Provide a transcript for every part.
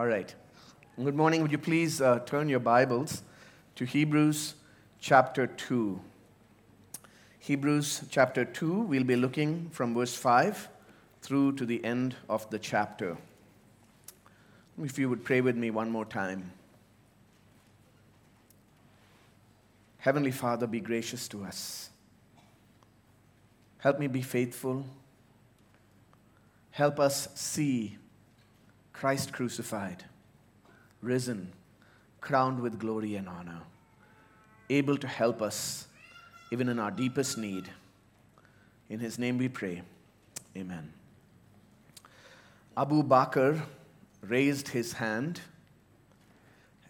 All right. Good morning. Would you please uh, turn your Bibles to Hebrews chapter 2? Hebrews chapter 2, we'll be looking from verse 5 through to the end of the chapter. If you would pray with me one more time. Heavenly Father, be gracious to us. Help me be faithful. Help us see Christ crucified, risen, crowned with glory and honor, able to help us even in our deepest need. In his name we pray. Amen. Abu Bakr raised his hand.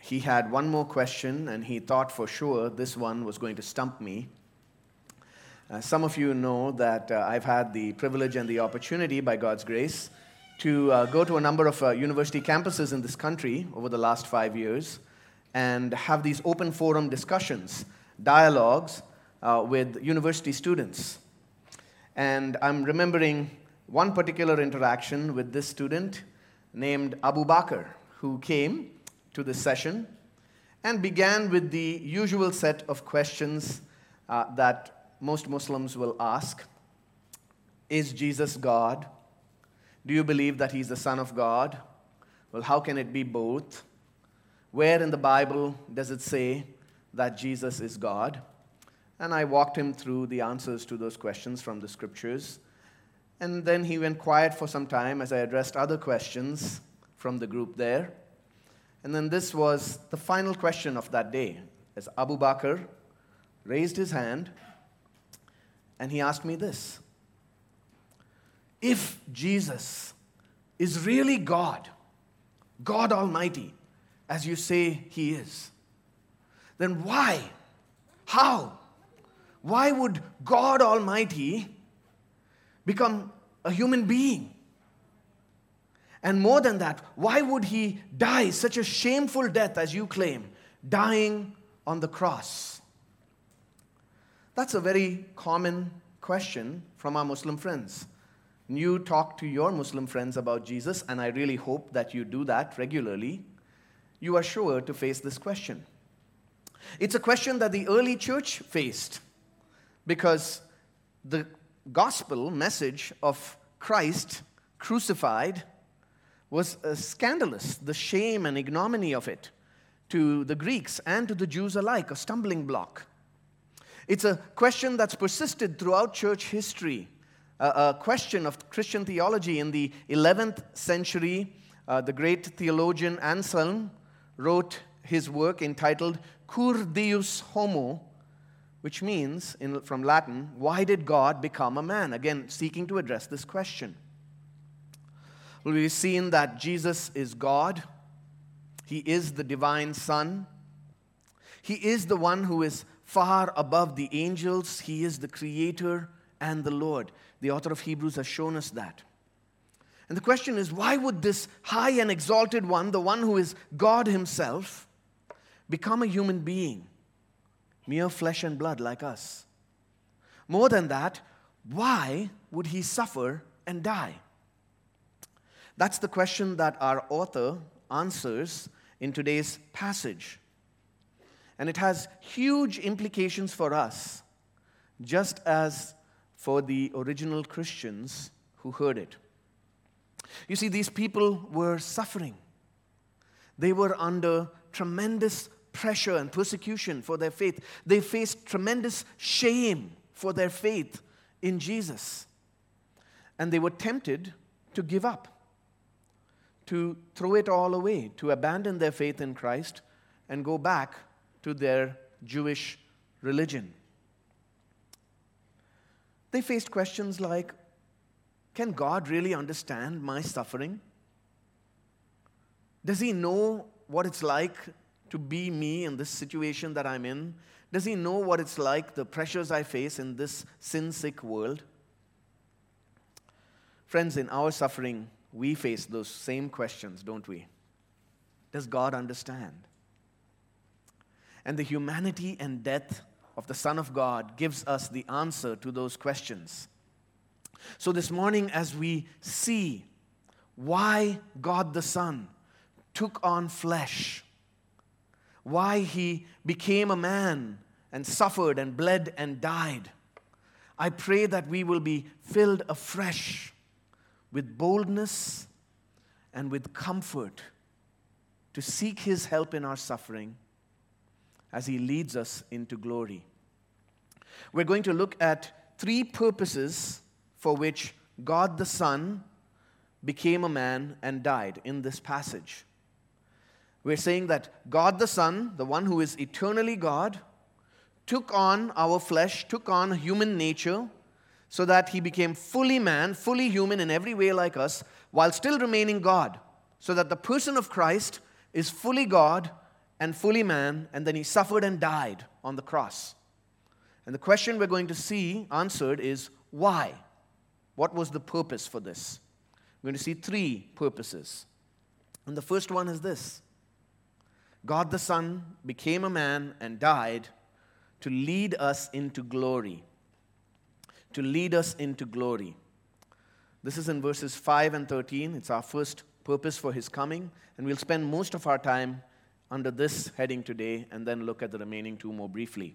He had one more question, and he thought for sure this one was going to stump me. Uh, some of you know that uh, I've had the privilege and the opportunity, by God's grace, to uh, go to a number of uh, university campuses in this country over the last five years and have these open forum discussions, dialogues uh, with university students. And I'm remembering one particular interaction with this student named Abu Bakr, who came to this session and began with the usual set of questions uh, that most Muslims will ask Is Jesus God? Do you believe that he's the Son of God? Well, how can it be both? Where in the Bible does it say that Jesus is God? And I walked him through the answers to those questions from the scriptures. And then he went quiet for some time as I addressed other questions from the group there. And then this was the final question of that day as Abu Bakr raised his hand and he asked me this if Jesus is really God, God Almighty, as you say He is, then why, how, why would God Almighty become a human being? And more than that, why would He die such a shameful death as you claim, dying on the cross? That's a very common question from our Muslim friends you talk to your Muslim friends about Jesus, and I really hope that you do that regularly, you are sure to face this question. It's a question that the early church faced because the gospel message of Christ crucified was uh, scandalous, the shame and ignominy of it to the Greeks and to the Jews alike, a stumbling block. It's a question that's persisted throughout church history a, question of Christian theology in the 11th century. Uh, the great theologian Anselm wrote his work entitled Cur Deus Homo, which means, in, from Latin, why did God become a man? Again, seeking to address this question. Well, we've seen that Jesus is God, He is the divine Son, He is the one who is far above the angels, He is the Creator and the Lord. The author of Hebrews has shown us that. And the question is why would this high and exalted one, the one who is God Himself, become a human being, mere flesh and blood like us? More than that, why would He suffer and die? That's the question that our author answers in today's passage. And it has huge implications for us, just as for the original Christians who heard it. You see, these people were suffering. They were under tremendous pressure and persecution for their faith. They faced tremendous shame for their faith in Jesus. And they were tempted to give up, to throw it all away, to abandon their faith in Christ and go back to their Jewish religion. They faced questions like Can God really understand my suffering? Does He know what it's like to be me in this situation that I'm in? Does He know what it's like, the pressures I face in this sin sick world? Friends, in our suffering, we face those same questions, don't we? Does God understand? And the humanity and death of the Son of God gives us the answer to those questions. So, this morning, as we see why God the Son took on flesh, why he became a man and suffered and bled and died. I pray that we will be filled afresh with boldness and with comfort to seek his help in our suffering as he leads us into glory. We're going to look at three purposes for which God the Son became a man and died in this passage. We're saying that God the Son, the one who is eternally God, took on our flesh, took on human nature, so that he became fully man, fully human in every way like us, while still remaining God. So that the person of Christ is fully God and fully man, and then he suffered and died on the cross. And the question we're going to see answered is why? What was the purpose for this? We're going to see three purposes. And the first one is this God the Son became a man and died to lead us into glory. To lead us into glory. This is in verses 5 and 13. It's our first purpose for his coming. And we'll spend most of our time under this heading today and then look at the remaining two more briefly.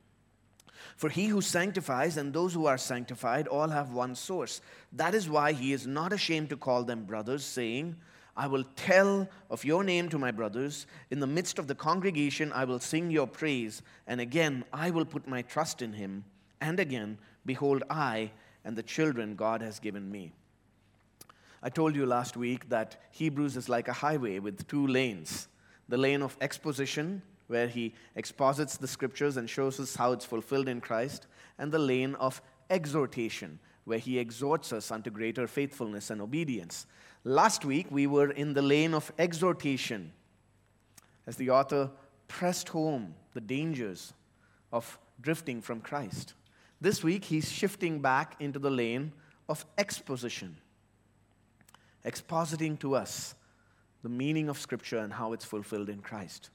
For he who sanctifies and those who are sanctified all have one source. That is why he is not ashamed to call them brothers, saying, I will tell of your name to my brothers. In the midst of the congregation, I will sing your praise. And again, I will put my trust in him. And again, behold, I and the children God has given me. I told you last week that Hebrews is like a highway with two lanes the lane of exposition, where he exposits the scriptures and shows us how it's fulfilled in Christ, and the lane of exhortation, where he exhorts us unto greater faithfulness and obedience. Last week, we were in the lane of exhortation as the author pressed home the dangers of drifting from Christ. This week, he's shifting back into the lane of exposition expositing to us the meaning of Scripture and how it's fulfilled in Christ.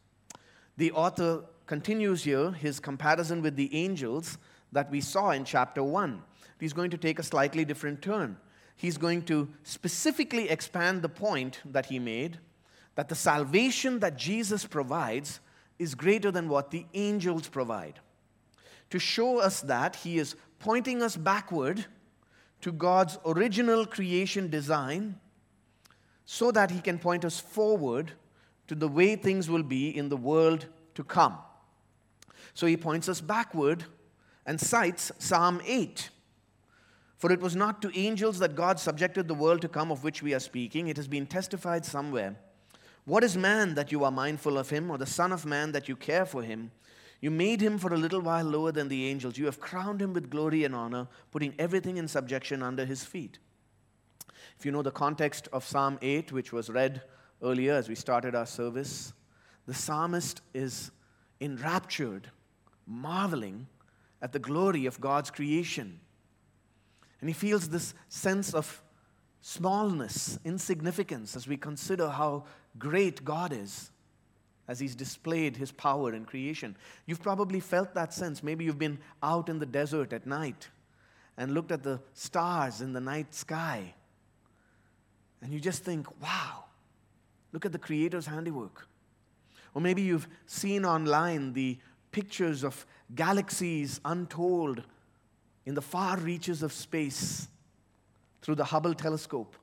The author continues here his comparison with the angels that we saw in chapter 1. He's going to take a slightly different turn. He's going to specifically expand the point that he made that the salvation that Jesus provides is greater than what the angels provide. To show us that, he is pointing us backward to God's original creation design so that he can point us forward to the way things will be in the world to come. So he points us backward and cites Psalm 8. For it was not to angels that God subjected the world to come of which we are speaking. It has been testified somewhere. What is man that you are mindful of him, or the Son of Man that you care for him? You made him for a little while lower than the angels. You have crowned him with glory and honor, putting everything in subjection under his feet. If you know the context of Psalm 8, which was read earlier as we started our service, the psalmist is enraptured, marveling at the glory of God's creation. And he feels this sense of smallness, insignificance, as we consider how great God is as he's displayed his power in creation. You've probably felt that sense. Maybe you've been out in the desert at night and looked at the stars in the night sky and you just think, wow, look at the Creator's handiwork. Or maybe you've seen online the pictures of galaxies untold in the far reaches of space through the Hubble telescope.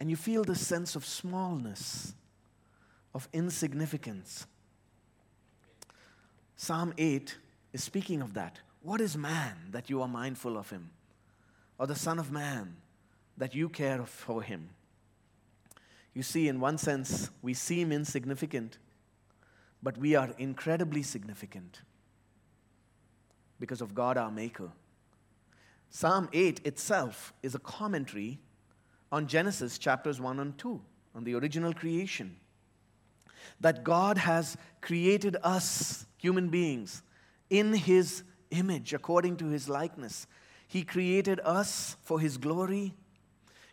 And you feel this sense of smallness, of insignificance. Psalm 8 is speaking of that. What is man that you are mindful of him? Or the Son of Man that you care for him? You see, in one sense, we seem insignificant, but we are incredibly significant because of God our Maker. Psalm 8 itself is a commentary on Genesis chapters 1 and 2, on the original creation. That God has created us, human beings, in His image, according to His likeness. He created us for His glory.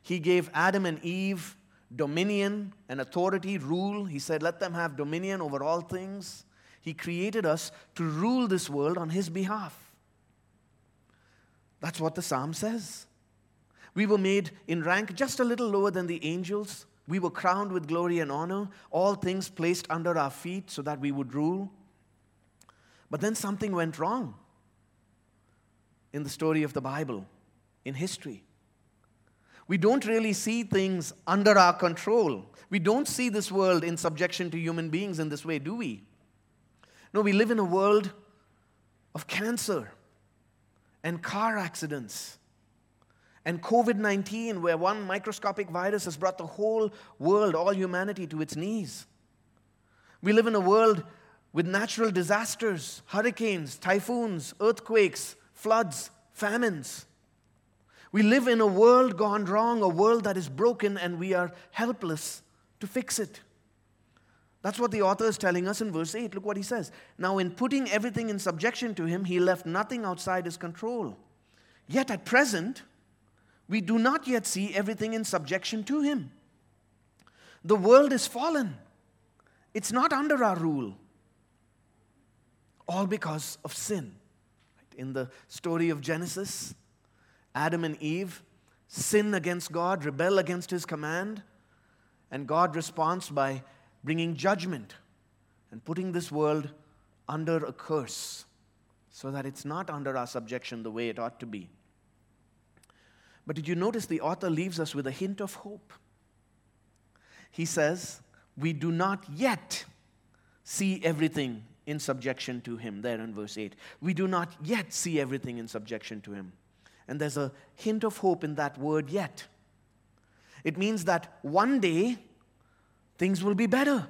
He gave Adam and Eve dominion and authority, rule. He said, Let them have dominion over all things. He created us to rule this world on His behalf. That's what the psalm says. We were made in rank just a little lower than the angels. We were crowned with glory and honor, all things placed under our feet so that we would rule. But then something went wrong in the story of the Bible, in history. We don't really see things under our control. We don't see this world in subjection to human beings in this way, do we? No, we live in a world of cancer and car accidents and COVID 19, where one microscopic virus has brought the whole world, all humanity, to its knees. We live in a world with natural disasters, hurricanes, typhoons, earthquakes, floods, famines. We live in a world gone wrong, a world that is broken, and we are helpless to fix it. That's what the author is telling us in verse 8. Look what he says. Now, in putting everything in subjection to him, he left nothing outside his control. Yet at present, we do not yet see everything in subjection to him. The world is fallen, it's not under our rule, all because of sin. In the story of Genesis, Adam and Eve sin against God, rebel against his command, and God responds by bringing judgment and putting this world under a curse so that it's not under our subjection the way it ought to be. But did you notice the author leaves us with a hint of hope? He says, We do not yet see everything in subjection to him, there in verse 8. We do not yet see everything in subjection to him. And there's a hint of hope in that word yet. It means that one day things will be better.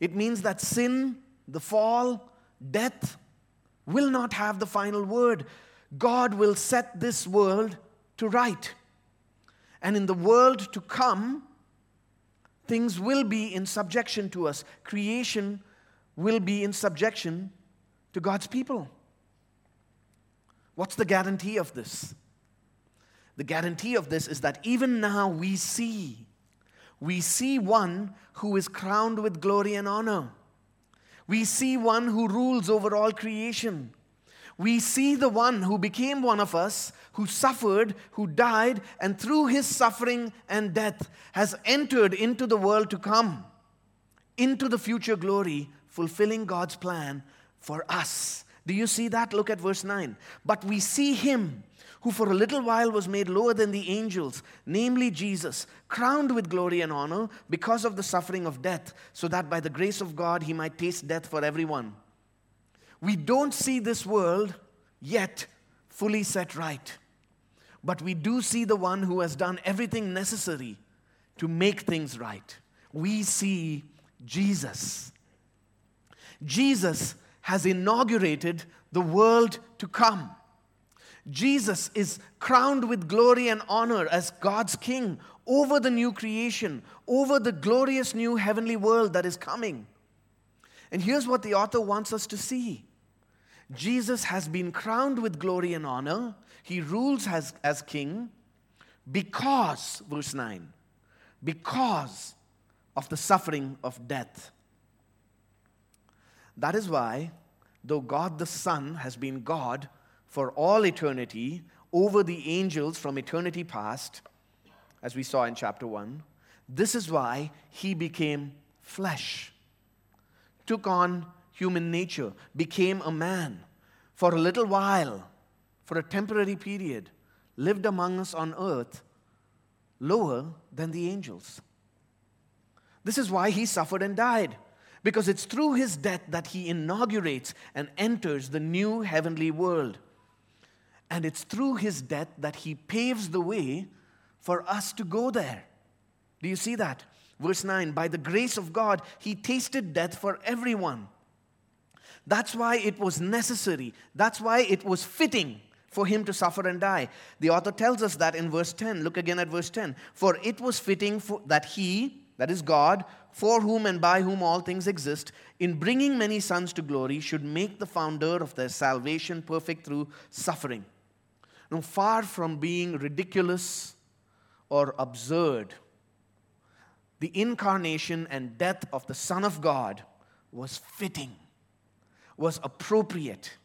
It means that sin, the fall, death will not have the final word. God will set this world to right. And in the world to come, things will be in subjection to us. Creation will be in subjection to God's people. What's the guarantee of this? The guarantee of this is that even now we see we see one who is crowned with glory and honor. We see one who rules over all creation. We see the one who became one of us, who suffered, who died, and through his suffering and death has entered into the world to come, into the future glory, fulfilling God's plan for us. Do you see that? Look at verse 9. But we see him who for a little while was made lower than the angels, namely Jesus, crowned with glory and honor because of the suffering of death, so that by the grace of God he might taste death for everyone. We don't see this world yet fully set right, but we do see the one who has done everything necessary to make things right. We see Jesus. Jesus has inaugurated the world to come. Jesus is crowned with glory and honor as God's king over the new creation, over the glorious new heavenly world that is coming. And here's what the author wants us to see Jesus has been crowned with glory and honor. He rules as, as king because, verse 9, because of the suffering of death. That is why, though God the Son has been God for all eternity over the angels from eternity past, as we saw in chapter 1. This is why he became flesh, took on human nature, became a man for a little while, for a temporary period, lived among us on earth, lower than the angels. This is why he suffered and died because it's through his death that he inaugurates and enters the new heavenly world. And it's through his death that he paves the way for us to go there. Do you see that? Verse 9 By the grace of God, he tasted death for everyone. That's why it was necessary. That's why it was fitting for him to suffer and die. The author tells us that in verse 10. Look again at verse 10. For it was fitting for, that he, that is God, for whom and by whom all things exist, in bringing many sons to glory, should make the founder of their salvation perfect through suffering. Now, far from being ridiculous or absurd, the incarnation and death of the Son of God was fitting, was appropriate.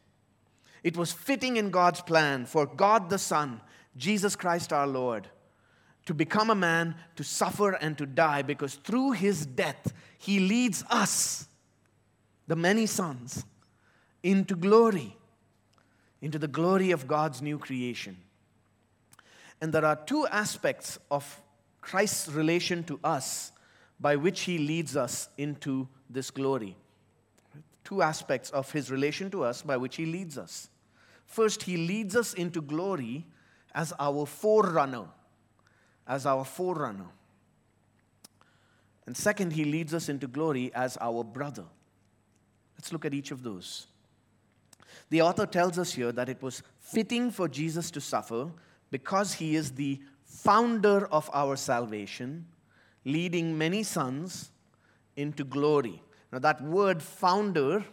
It was fitting in God's plan for God the Son, Jesus Christ our Lord, to become a man, to suffer, and to die, because through his death, he leads us, the many sons, into glory, into the glory of God's new creation. And there are two aspects of Christ's relation to us by which he leads us into this glory. Two aspects of his relation to us by which he leads us. First, he leads us into glory as our forerunner, as our forerunner. And second, he leads us into glory as our brother. Let's look at each of those. The author tells us here that it was fitting for Jesus to suffer because he is the founder of our salvation, leading many sons into glory. Now, that word founder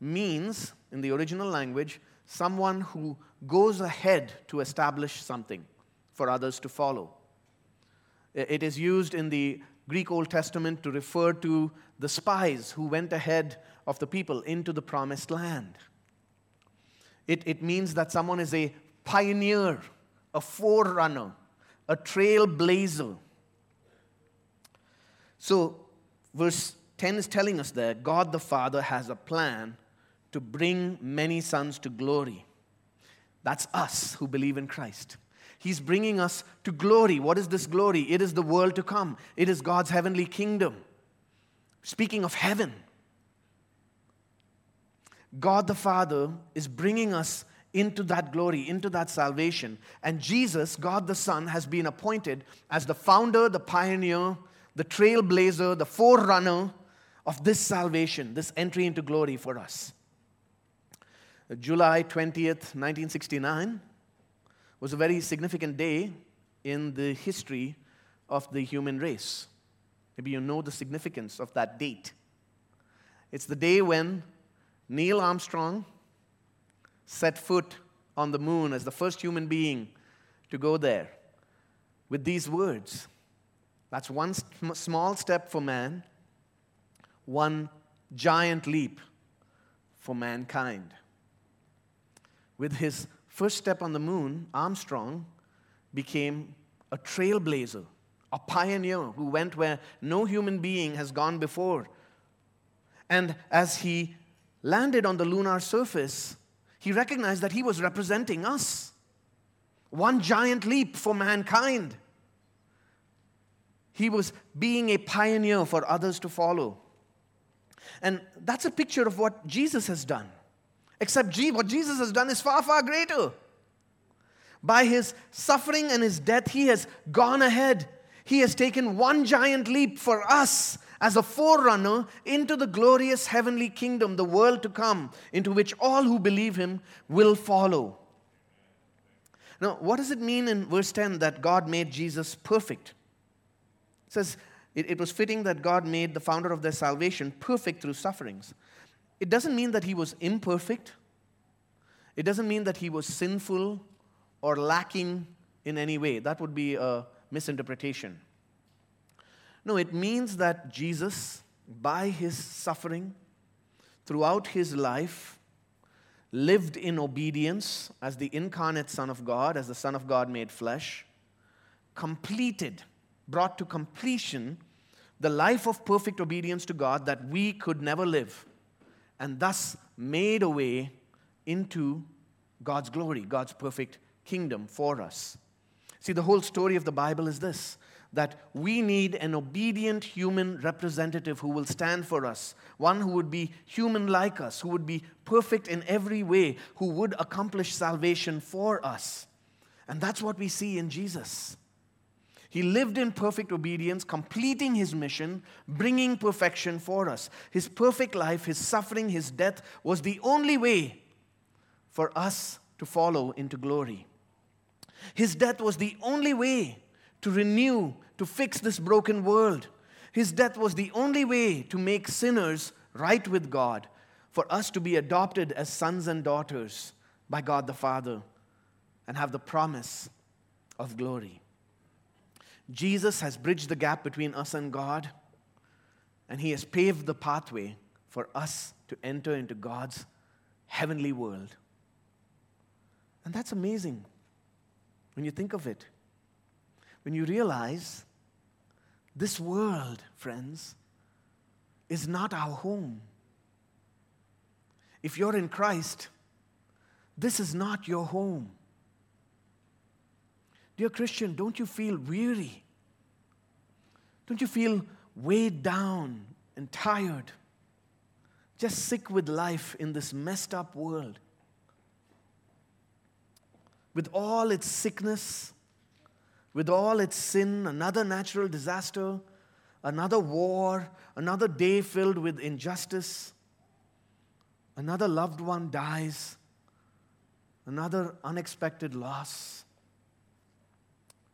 means, in the original language, someone who goes ahead to establish something for others to follow. It is used in the Greek Old Testament to refer to the spies who went ahead of the people into the promised land. It, it means that someone is a pioneer, a forerunner, a trailblazer. So, verse 10 is telling us that God the Father has a plan to bring many sons to glory. That's us who believe in Christ. He's bringing us to glory. What is this glory? It is the world to come, it is God's heavenly kingdom. Speaking of heaven, God the Father is bringing us into that glory, into that salvation. And Jesus, God the Son, has been appointed as the founder, the pioneer, the trailblazer, the forerunner of this salvation, this entry into glory for us. July 20th, 1969 was a very significant day in the history of the human race. Maybe you know the significance of that date. It's the day when Neil Armstrong set foot on the moon as the first human being to go there with these words. That's one small step for man, one giant leap for mankind. With his first step on the moon, Armstrong became a trailblazer, a pioneer who went where no human being has gone before. And as he landed on the lunar surface, he recognized that he was representing us. One giant leap for mankind. He was being a pioneer for others to follow. And that's a picture of what Jesus has done. Except what Jesus has done is far, far greater. By his suffering and his death, he has gone ahead. He has taken one giant leap for us as a forerunner into the glorious heavenly kingdom, the world to come, into which all who believe him will follow. Now, what does it mean in verse 10 that God made Jesus perfect? It says, it, it was fitting that God made the founder of their salvation perfect through sufferings. It doesn't mean that he was imperfect. It doesn't mean that he was sinful or lacking in any way. That would be a misinterpretation. No, it means that Jesus, by his suffering throughout his life, lived in obedience as the incarnate Son of God, as the Son of God made flesh, completed, brought to completion the life of perfect obedience to God that we could never live, and thus made a way into God's glory, God's perfect kingdom for us. See, the whole story of the Bible is this that we need an obedient human representative who will stand for us, one who would be human like us, who would be perfect in every way, who would accomplish salvation for us. And that's what we see in Jesus. He lived in perfect obedience, completing his mission, bringing perfection for us. His perfect life, his suffering, his death was the only way for us to follow into glory. His death was the only way to renew, to fix this broken world. His death was the only way to make sinners right with God, for us to be adopted as sons and daughters by God the Father and have the promise of glory. Jesus has bridged the gap between us and God, and He has paved the pathway for us to enter into God's heavenly world. And that's amazing when you think of it. When you realize this world, friends, is not our home. If you're in Christ, this is not your home. Dear Christian, don't you feel weary? Don't you feel weighed down and tired? Just sick with life in this messed up world. With all its sickness, with all its sin, another natural disaster, another war, another day filled with injustice, another loved one dies, another unexpected loss.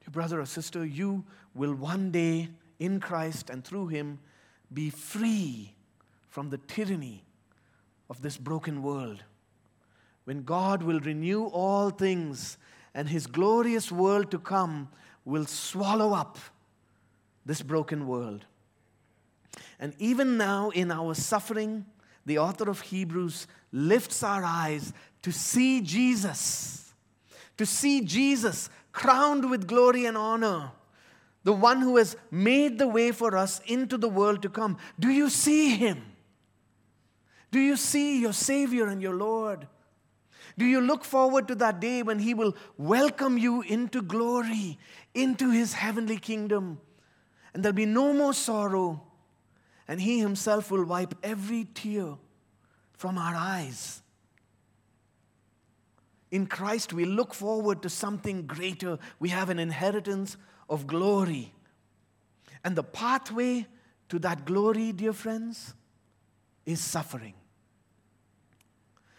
Dear brother or sister, you will one day in Christ and through Him be free from the tyranny of this broken world. When God will renew all things and His glorious world to come will swallow up this broken world. And even now, in our suffering, the author of Hebrews lifts our eyes to see Jesus, to see Jesus crowned with glory and honor the one who has made the way for us into the world to come. Do you see him? Do you see your Savior and your Lord? Do you look forward to that day when he will welcome you into glory, into his heavenly kingdom? And there'll be no more sorrow, and he himself will wipe every tear from our eyes. In Christ, we look forward to something greater. We have an inheritance of glory. And the pathway to that glory, dear friends, is suffering.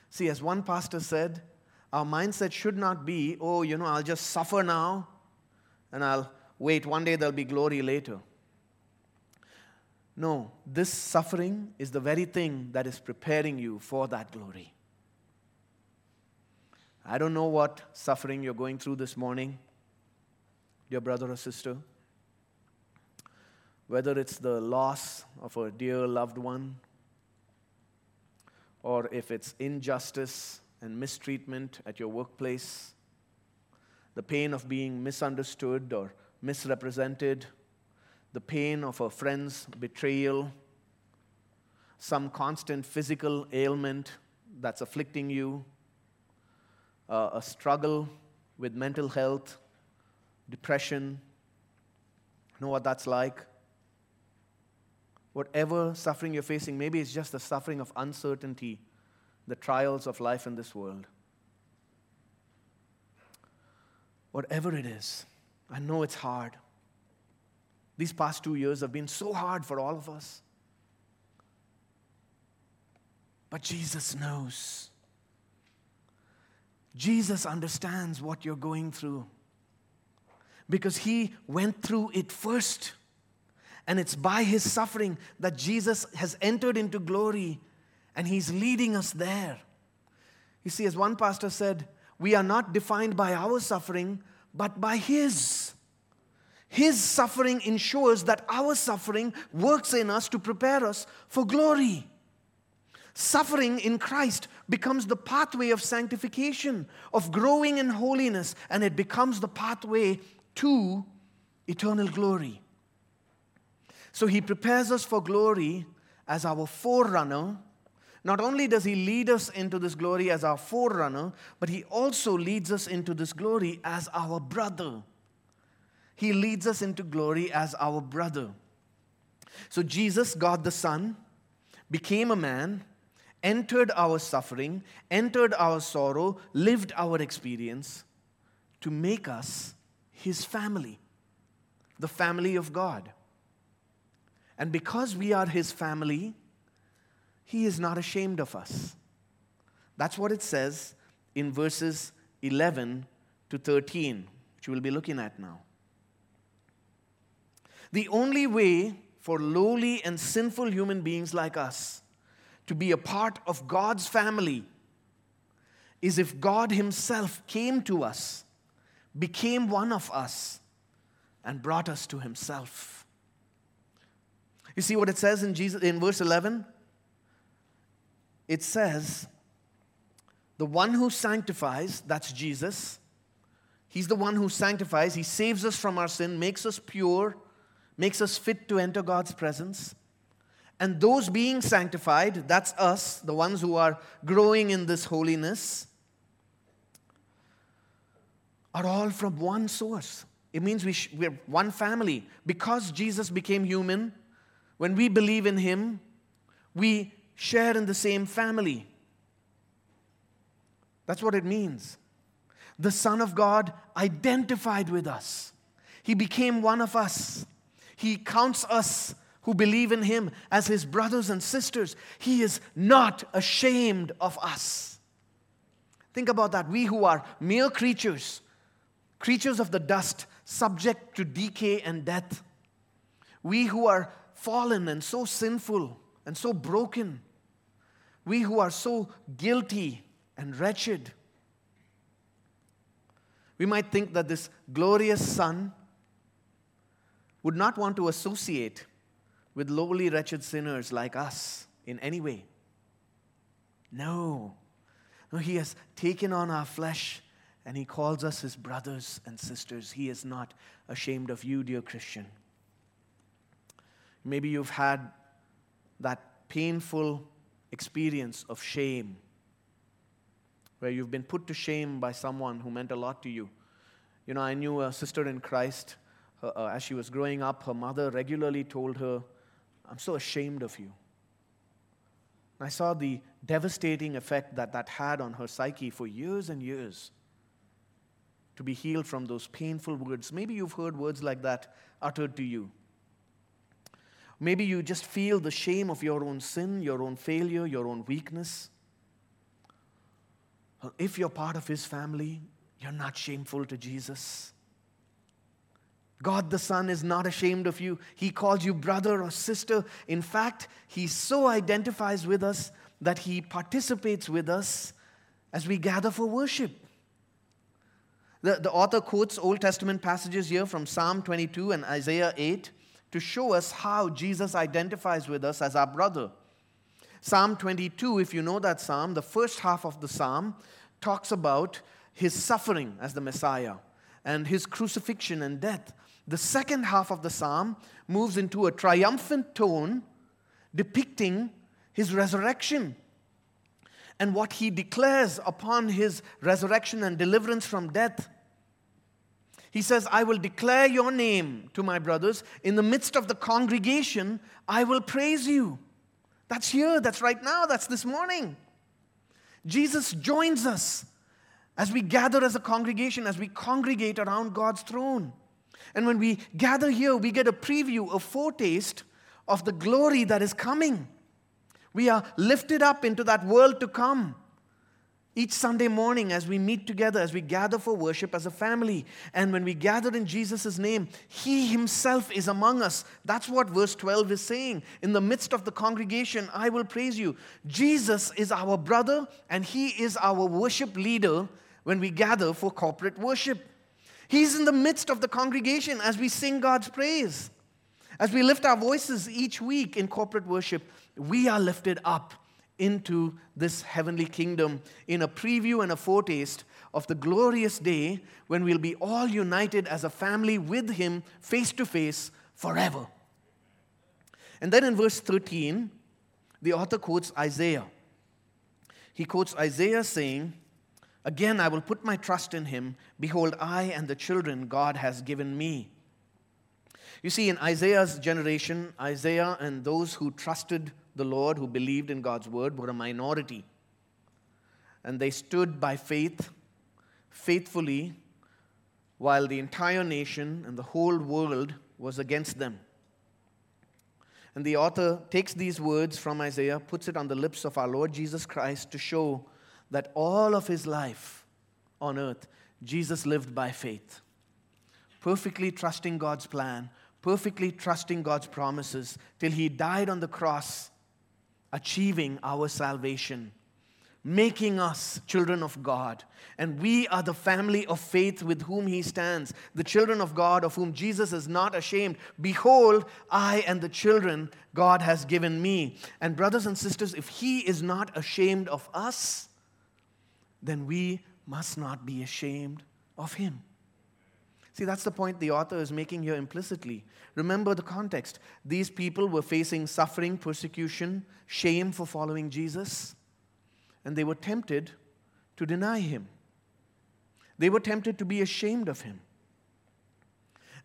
See, as one pastor said, our mindset should not be, oh, you know, I'll just suffer now and I'll wait. One day there'll be glory later. No, this suffering is the very thing that is preparing you for that glory. I don't know what suffering you're going through this morning dear brother or sister. Whether it's the loss of a dear loved one, or if it's injustice and mistreatment at your workplace, the pain of being misunderstood or misrepresented, the pain of a friend's betrayal, some constant physical ailment that's afflicting you, uh, a struggle with mental health, depression. Know what that's like? Whatever suffering you're facing, maybe it's just the suffering of uncertainty, the trials of life in this world. Whatever it is, I know it's hard. These past two years have been so hard for all of us. But Jesus knows. Jesus understands what you're going through because he went through it first. And it's by his suffering that Jesus has entered into glory and he's leading us there. You see, as one pastor said, we are not defined by our suffering, but by his. His suffering ensures that our suffering works in us to prepare us for glory. Suffering in Christ becomes the pathway of sanctification, of growing in holiness, and it becomes the pathway to eternal glory. So he prepares us for glory as our forerunner. Not only does he lead us into this glory as our forerunner, but he also leads us into this glory as our brother. he leads us into glory as our brother. So Jesus, God the Son, became a man, entered our suffering, entered our sorrow, lived our experience to make us his family, the family of God. And because we are his family, he is not ashamed of us. That's what it says in verses 11 to 13, which we'll be looking at now. The only way for lowly and sinful human beings like us to be a part of God's family is if God Himself came to us, became one of us, and brought us to Himself. You see what it says in Jesus in verse 11? It says, the one who sanctifies, that's Jesus. He's the one who sanctifies. He saves us from our sin, makes us pure, makes us fit to enter God's presence. And those being sanctified, that's us, the ones who are growing in this holiness, are all from one source. It means we sh- we're one family. Because Jesus became human, when we believe in Him, we share in the same family. That's what it means. The Son of God identified with us, He became one of us. He counts us who believe in Him as His brothers and sisters. He is not ashamed of us. Think about that. We who are mere creatures, creatures of the dust, subject to decay and death. We who are fallen and so sinful and so broken. We who are so guilty and wretched. We might think that this glorious Son would not want to associate with lowly, wretched sinners like us in any way. No. No, He has taken on our flesh and He calls us His brothers and sisters. He is not ashamed of you, dear Christian. Maybe you've had that painful experience of shame where you've been put to shame by someone who meant a lot to you. You know, I knew a sister in Christ. Her, uh, as she was growing up, her mother regularly told her, I'm so ashamed of you. And I saw the devastating effect that that had on her psyche for years and years to be healed from those painful words. Maybe you've heard words like that uttered to you. Maybe you just feel the shame of your own sin, your own failure, your own weakness. If you're part of His family, you're not shameful to Jesus. God the Son is not ashamed of you. He calls you brother or sister. In fact, He so identifies with us that He participates with us as we gather for worship. The, the author quotes Old Testament passages here from Psalm 22 and Isaiah 8 to show us how Jesus identifies with us as our brother. Psalm 22, if you know that psalm, the first half of the psalm talks about his suffering as the Messiah and his crucifixion and death. The second half of the psalm moves into a triumphant tone depicting his resurrection and what he declares upon his resurrection and deliverance from death. He says, I will declare your name to my brothers. In the midst of the congregation, I will praise you. That's here, that's right now, that's this morning. Jesus joins us as we gather as a congregation, as we congregate around God's throne. And when we gather here, we get a preview, a foretaste of the glory that is coming. We are lifted up into that world to come. Each Sunday morning, as we meet together, as we gather for worship as a family, and when we gather in Jesus' name, He Himself is among us. That's what verse 12 is saying. In the midst of the congregation, I will praise you. Jesus is our brother, and He is our worship leader when we gather for corporate worship. He's in the midst of the congregation as we sing God's praise. As we lift our voices each week in corporate worship, we are lifted up into this heavenly kingdom in a preview and a foretaste of the glorious day when we'll be all united as a family with Him face to face forever. And then in verse 13, the author quotes Isaiah. He quotes Isaiah saying, Again, I will put my trust in him. Behold, I and the children God has given me. You see, in Isaiah's generation, Isaiah and those who trusted the Lord, who believed in God's word, were a minority. And they stood by faith, faithfully, while the entire nation and the whole world was against them. And the author takes these words from Isaiah, puts it on the lips of our Lord Jesus Christ to show that all of his life on earth, Jesus lived by faith, perfectly trusting God's plan, perfectly trusting God's promises, till he died on the cross, achieving our salvation making us children of God. And we are the family of faith with whom he stands, the children of God of whom Jesus is not ashamed. Behold, I and the children God has given me. And, brothers and sisters, if he is not ashamed of us, then we must not be ashamed of him. See, that's the point the author is making here implicitly. Remember the context. These people were facing suffering, persecution, shame for following Jesus and they were tempted to deny him. They were tempted to be ashamed of him.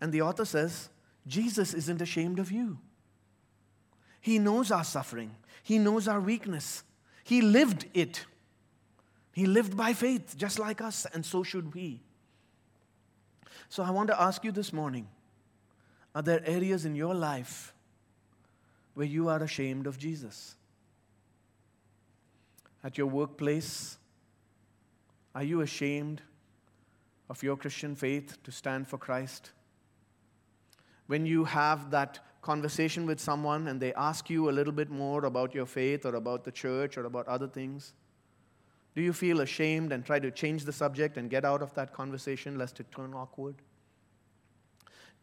And the author says, Jesus isn't ashamed of you. He knows our suffering, He knows our weakness. He lived it. He lived by faith, just like us, and so should we. So I want to ask you this morning are there areas in your life where you are ashamed of Jesus? at your workplace? Are you ashamed of your Christian faith to stand for Christ? When you have that conversation with someone and they ask you a little bit more about your faith or about the church or about other things, do you feel ashamed and try to change the subject and get out of that conversation lest it turn awkward?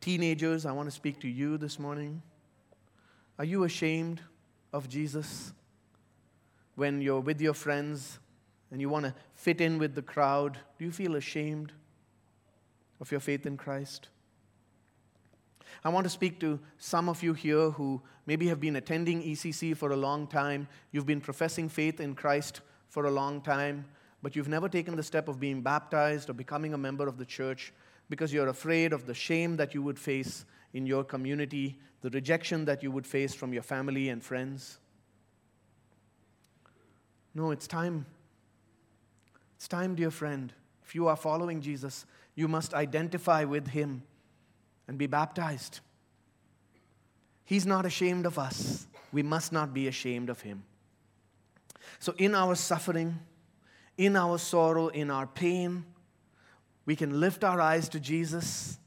Teenagers, I want to speak to you this morning. Are you ashamed of Jesus? when you're with your friends and you want to fit in with the crowd? Do you feel ashamed of your faith in Christ? I want to speak to some of you here who maybe have been attending ECC for a long time. You've been professing faith in Christ for a long time, but you've never taken the step of being baptized or becoming a member of the church because you're afraid of the shame that you would face in your community, the rejection that you would face from your family and friends. No, it's time. It's time, dear friend. If you are following Jesus, you must identify with him and be baptized. He's not ashamed of us. We must not be ashamed of him. So, in our suffering, in our sorrow, in our pain, we can lift our eyes to Jesus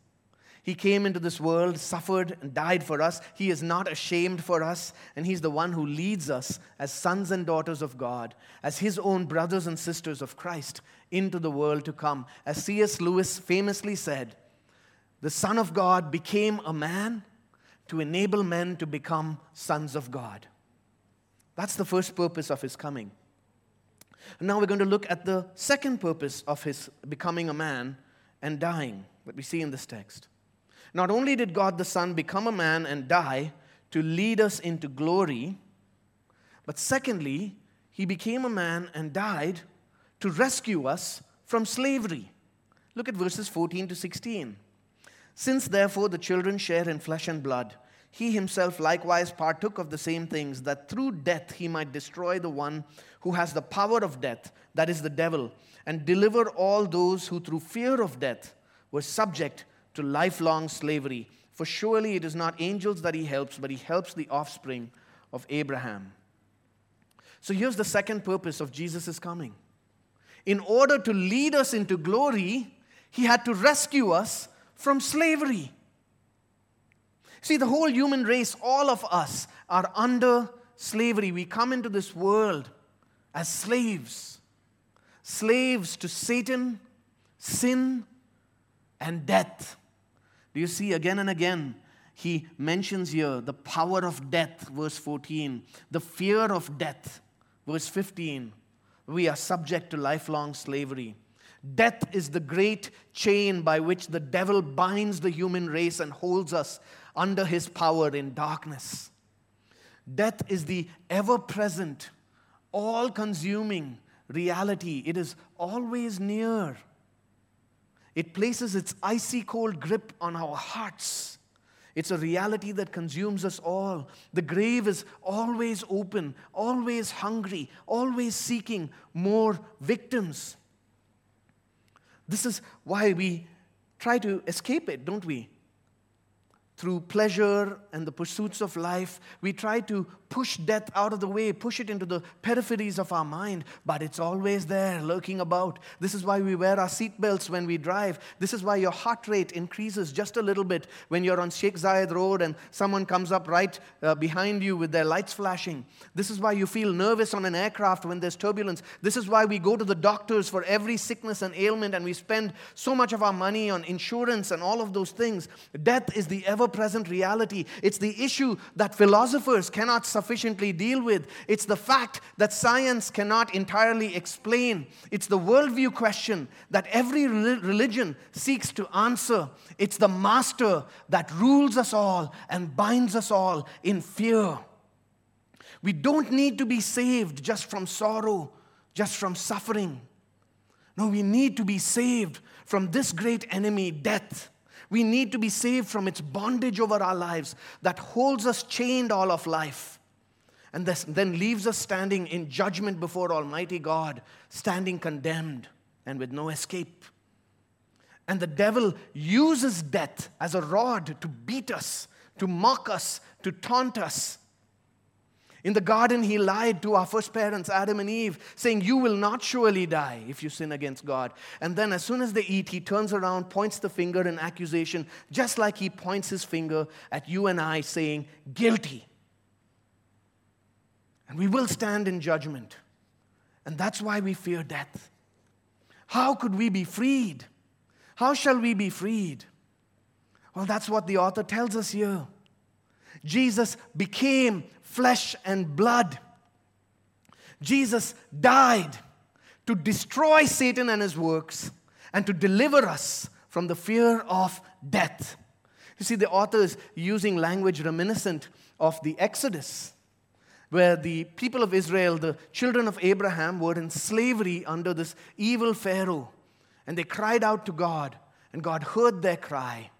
he came into this world, suffered, and died for us. He is not ashamed for us, and He's the one who leads us as sons and daughters of God, as His own brothers and sisters of Christ into the world to come. As C.S. Lewis famously said, the Son of God became a man to enable men to become sons of God. That's the first purpose of His coming. And now we're going to look at the second purpose of His becoming a man and dying, what we see in this text. Not only did God the Son become a man and die to lead us into glory, but secondly, he became a man and died to rescue us from slavery. Look at verses 14 to 16. Since therefore the children share in flesh and blood, he himself likewise partook of the same things, that through death he might destroy the one who has the power of death, that is the devil, and deliver all those who through fear of death were subject to lifelong slavery. For surely it is not angels that he helps, but he helps the offspring of Abraham. So here's the second purpose of Jesus' coming. In order to lead us into glory, he had to rescue us from slavery. See, the whole human race, all of us, are under slavery. We come into this world as slaves, slaves to Satan, sin, and death. Do you see again and again? He mentions here the power of death, verse 14, the fear of death, verse 15. We are subject to lifelong slavery. Death is the great chain by which the devil binds the human race and holds us under his power in darkness. Death is the ever present, all consuming reality. It is always near. It places its icy cold grip on our hearts. It's a reality that consumes us all. The grave is always open, always hungry, always seeking more victims. This is why we try to escape it, don't we? Through pleasure and the pursuits of life, we try to push death out of the way, push it into the peripheries of our mind, but it's always there, lurking about. This is why we wear our seatbelts when we drive. This is why your heart rate increases just a little bit when you're on Sheikh Zayed Road and someone comes up right uh, behind you with their lights flashing. This is why you feel nervous on an aircraft when there's turbulence. This is why we go to the doctors for every sickness and ailment and we spend so much of our money on insurance and all of those things. Death is the ever present reality. It's the issue that philosophers cannot sufficiently deal with. It's the fact that science cannot entirely explain. It's the worldview question that every religion seeks to answer. It's the master that rules us all and binds us all in fear. We don't need to be saved just from sorrow, just from suffering. No, we need to be saved from this great enemy, death. We need to be saved from its bondage over our lives that holds us chained all of life and this, then leaves us standing in judgment before Almighty God, standing condemned and with no escape. And the devil uses death as a rod to beat us, to mock us, to taunt us. In the garden, he lied to our first parents, Adam and Eve, saying, You will not surely die if you sin against God. And then, as soon as they eat, he turns around, points the finger in accusation, just like he points his finger at you and I, saying, Guilty. And we will stand in judgment. And that's why we fear death. How could we be freed? How shall we be freed? Well, that's what the author tells us here. Jesus became flesh and blood. Jesus died to destroy Satan and his works and to deliver us from the fear of death. You see, the author is using language reminiscent of the Exodus where the people of Israel, the children of Abraham, were in slavery under this evil Pharaoh. And they cried out to God, and God heard their cry.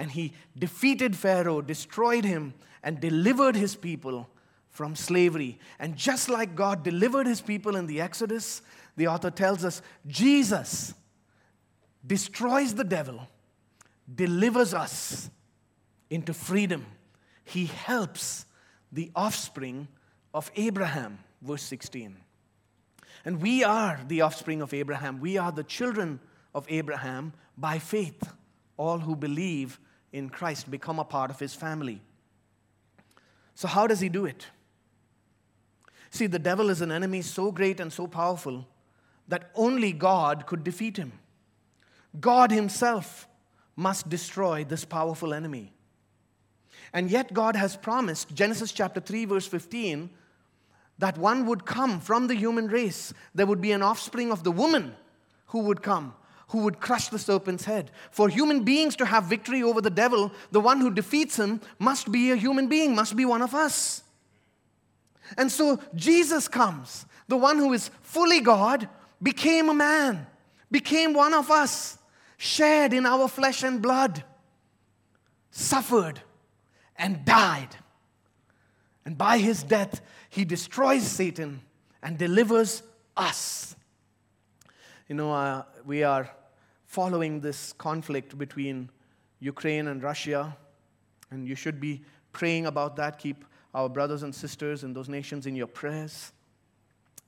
And he defeated Pharaoh, destroyed him, and delivered his people from slavery. And just like God delivered his people in the Exodus, the author tells us Jesus destroys the devil, delivers us into freedom. He helps the offspring of Abraham, verse 16. And we are the offspring of Abraham. We are the children of Abraham by faith. All who believe in Christ become a part of his family. So, how does he do it? See, the devil is an enemy so great and so powerful that only God could defeat him. God himself must destroy this powerful enemy. And yet, God has promised, Genesis chapter 3, verse 15, that one would come from the human race. There would be an offspring of the woman who would come, who would crush the serpent's head. For human beings to have victory over the devil, the one who defeats him must be a human being, must be one of us. And so Jesus comes, the one who is fully God, became a man, became one of us, shared in our flesh and blood, suffered, and died. And by his death, he destroys Satan and delivers us. You know, uh, we are following this conflict between Ukraine and Russia, and you should be praying about that. Keep our brothers and sisters in those nations in your prayers.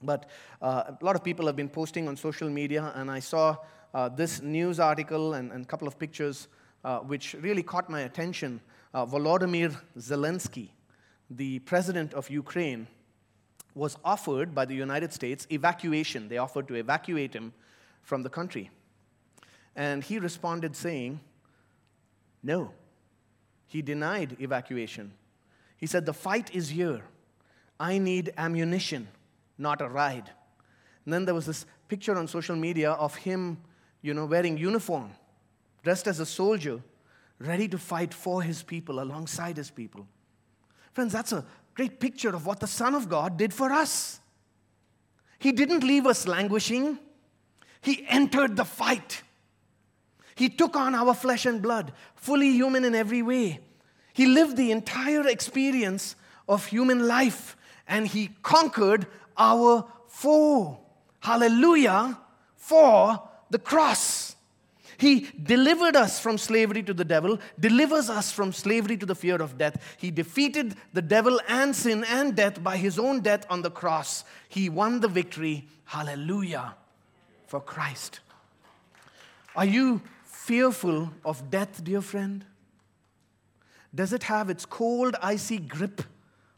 But uh, a lot of people have been posting on social media, and I saw uh, this news article and, a couple of pictures uh, which really caught my attention. Uh, Volodymyr Zelensky, the president of Ukraine was offered by the United States evacuation. They offered to evacuate him from the country. And he responded saying, No. He denied evacuation. He said, The fight is here. I need ammunition, not a ride. And then there was this picture on social media of him, you know, wearing uniform, dressed as a soldier, ready to fight for his people, alongside his people. Friends, that's a great picture of what the Son of God did for us. He didn't leave us languishing, He entered the fight. He took on our flesh and blood, fully human in every way. He lived the entire experience of human life and he conquered our foe. Hallelujah for the cross. He delivered us from slavery to the devil, delivers us from slavery to the fear of death. He defeated the devil and sin and death by his own death on the cross. He won the victory. Hallelujah for Christ. Are you fearful of death, dear friend? Does it have its cold, icy grip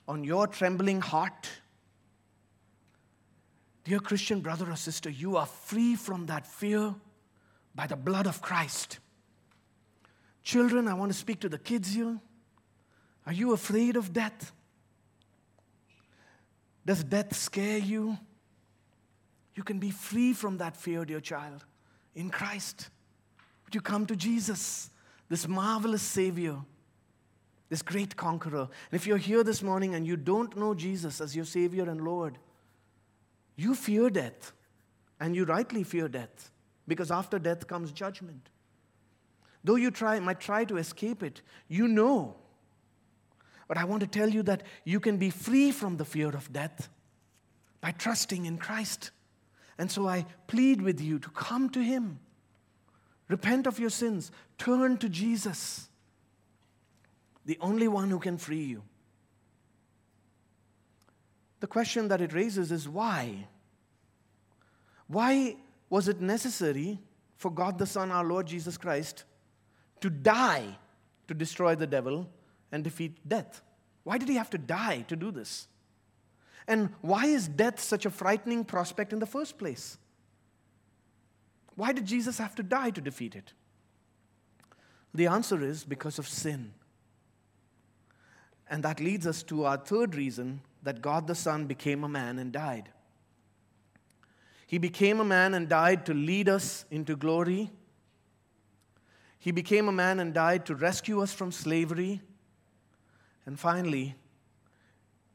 on your trembling heart? Dear Christian brother or sister, you are free from that fear by the blood of Christ. Children, I want to speak to the kids here. Are you afraid of death? Does death scare you? You can be free from that fear, dear child, in Christ. You come to Jesus, this marvelous Savior, this great conqueror? And if you're here this morning and you don't know Jesus as your Savior and Lord, you fear death, and you rightly fear death because after death comes judgment. Though you try, might try to escape it, you know. But I want to tell you that you can be free from the fear of death by trusting in Christ. And so I plead with you to come to Him. Repent of your sins. Turn to Jesus, the only one who can free you. The question that it raises is why? Why was it necessary for God the Son, our Lord Jesus Christ, to die to destroy the devil and defeat death? Why did he have to die to do this? And why is death such a frightening prospect in the first place? Why did Jesus have to die to defeat it? The answer is because of sin. And that leads us to our third reason that God the Son became a man and died. He became a man and died to lead us into glory. He became a man and died to rescue us from slavery. And finally,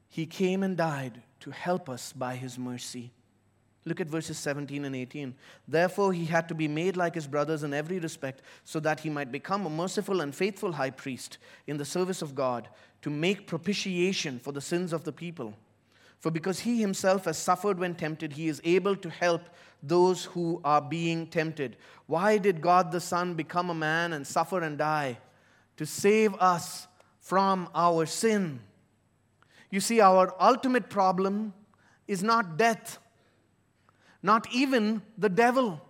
he came and died to help us by his mercy. Look at verses 17 and 18. Therefore, he had to be made like his brothers in every respect, so that he might become a merciful and faithful high priest in the service of God to make propitiation for the sins of the people. For because he himself has suffered when tempted, he is able to help those who are being tempted. Why did God the Son become a man and suffer and die? To save us from our sin. You see, our ultimate problem is not death, not even the devil.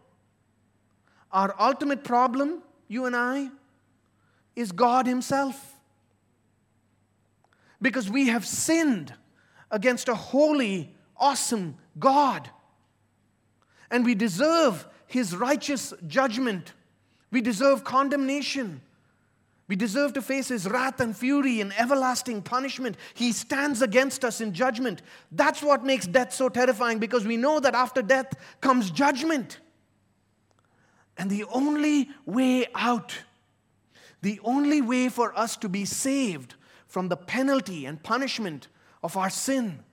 Our ultimate problem, you and I, is God Himself. Because we have sinned against a holy, awesome God. And we deserve his righteous judgment. We deserve condemnation. We deserve to face his wrath and fury and everlasting punishment. He stands against us in judgment. That's what makes death so terrifying because we know that after death comes judgment. And the only way out, the only way for us to be saved from the penalty and punishment of our sin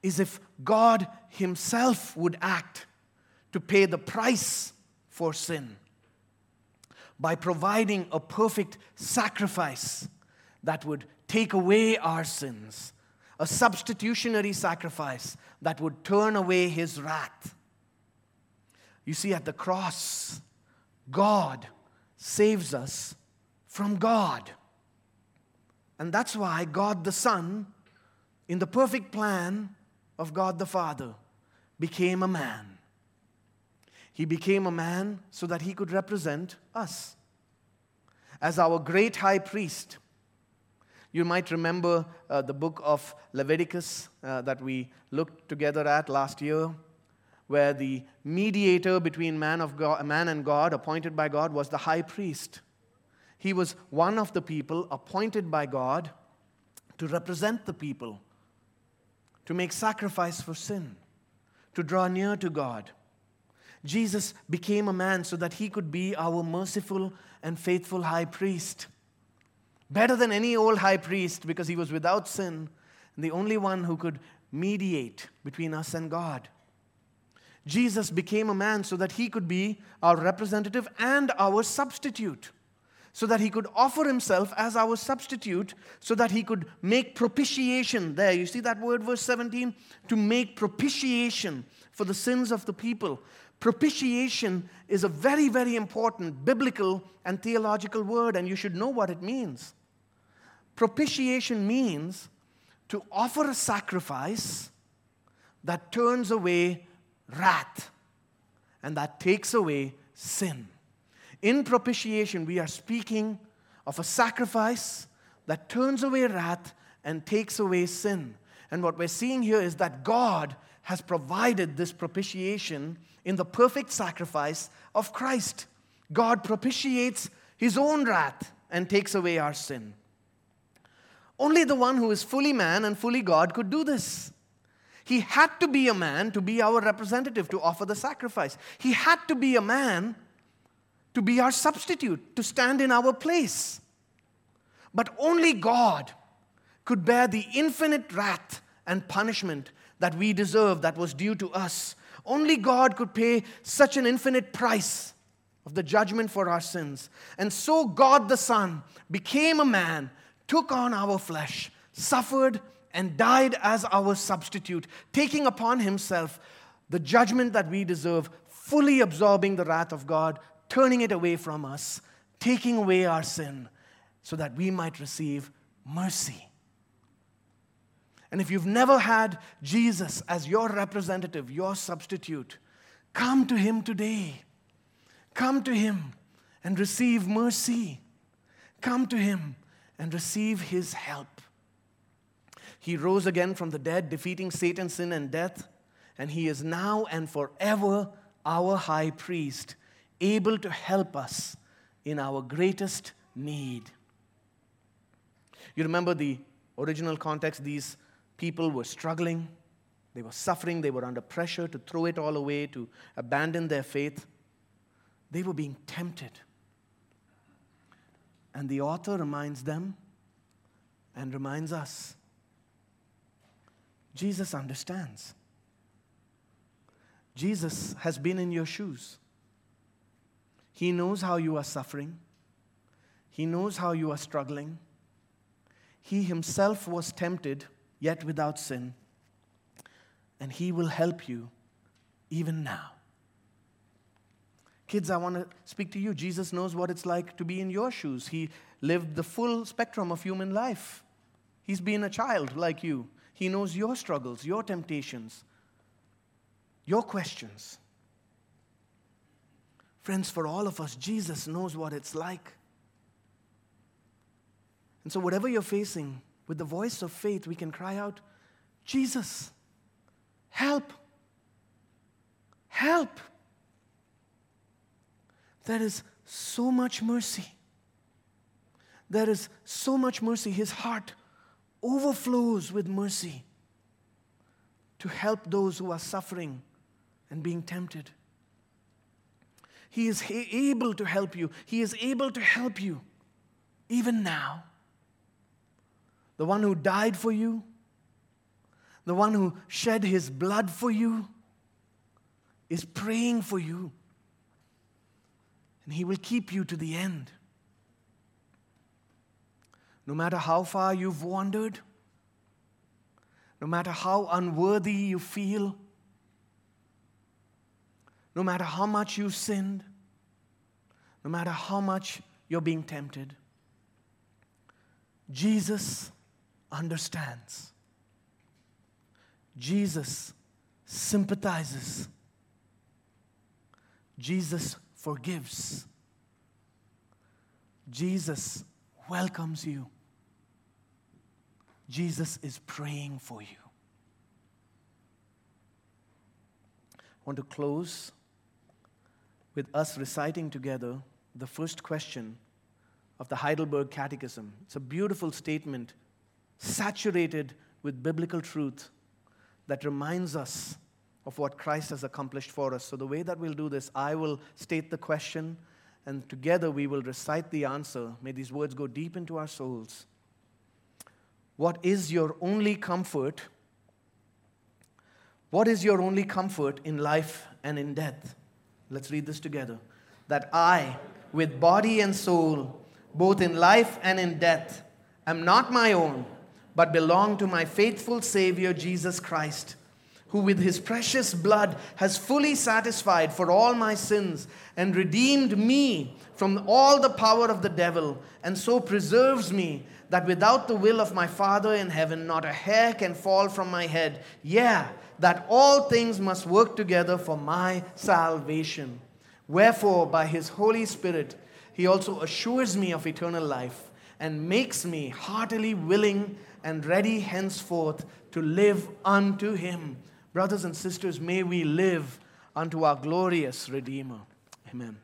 is if God Himself would act to pay the price for sin by providing a perfect sacrifice that would take away our sins, a substitutionary sacrifice that would turn away His wrath. You see, at the cross, God saves us from God. And that's why God the Son in the perfect plan of God the Father, became a man. He became a man so that he could represent us. As our great high priest, you might remember uh, the book of Leviticus uh, that we looked together at last year, where the mediator between man, of God, man and God, appointed by God, was the high priest. He was one of the people appointed by God to represent the people to make sacrifice for sin, to draw near to God. Jesus became a man so that he could be our merciful and faithful high priest. Better than any old high priest because he was without sin and the only one who could mediate between us and God. Jesus became a man so that he could be our representative and our substitute. so that he could offer himself as our substitute, so that he could make propitiation. There, you see that word, verse 17? To make propitiation for the sins of the people. Propitiation is a very, very important biblical and theological word, and you should know what it means. Propitiation means to offer a sacrifice that turns away wrath and that takes away sin. In propitiation, we are speaking of a sacrifice that turns away wrath and takes away sin. And what we're seeing here is that God has provided this propitiation in the perfect sacrifice of Christ. God propitiates his own wrath and takes away our sin. Only the one who is fully man and fully God could do this. He had to be a man to be our representative, to offer the sacrifice. He had to be a man to be our substitute, to stand in our place. But only God could bear the infinite wrath and punishment that we deserve, that was due to us. Only God could pay such an infinite price of the judgment for our sins. And so God the Son became a man, took on our flesh, suffered, and died as our substitute, taking upon himself the judgment that we deserve, fully absorbing the wrath of God turning it away from us, taking away our sin, so that we might receive mercy. And if you've never had Jesus as your representative, your substitute, come to Him today. Come to Him and receive mercy. Come to Him and receive His help. He rose again from the dead, defeating Satan, sin, and death, and He is now and forever our high priest able to help us in our greatest need. You remember the original context? These people were struggling, they were suffering, they were under pressure to throw it all away, to abandon their faith. They were being tempted. And the author reminds them and reminds us Jesus understands. Jesus has been in your shoes. He knows how you are suffering. He knows how you are struggling. He himself was tempted, yet without sin. And he will help you even now. Kids, I want to speak to you. Jesus knows what it's like to be in your shoes. He lived the full spectrum of human life. He's been a child like you. He knows your struggles, your temptations, your questions. Friends, for all of us, Jesus knows what it's like. And so, whatever you're facing, with the voice of faith, we can cry out, Jesus, help! Help! There is so much mercy. There is so much mercy. His heart overflows with mercy to help those who are suffering and being tempted. He is able to help you. He is able to help you even now. The one who died for you, the one who shed his blood for you, is praying for you. And he will keep you to the end. No matter how far you've wandered, no matter how unworthy you feel, no matter how much you've sinned, no matter how much you're being tempted, Jesus understands. Jesus sympathizes. Jesus forgives. Jesus welcomes you. Jesus is praying for you. I want to close with us reciting together the first question of the Heidelberg Catechism. It's a beautiful statement, saturated with biblical truth, that reminds us of what Christ has accomplished for us. So, the way that we'll do this, I will state the question, and together we will recite the answer. May these words go deep into our souls. What is your only comfort? What is your only comfort in life and in death? Let's read this together. That I, with body and soul, both in life and in death, am not my own, but belong to my faithful Savior Jesus Christ, who with his precious blood has fully satisfied for all my sins and redeemed me from all the power of the devil, and so preserves me that without the will of my Father in heaven, not a hair can fall from my head. Yeah, that all things must work together for my salvation. Wherefore, by his Holy Spirit, he also assures me of eternal life and makes me heartily willing and ready henceforth to live unto him. Brothers and sisters, may we live unto our glorious Redeemer. Amen.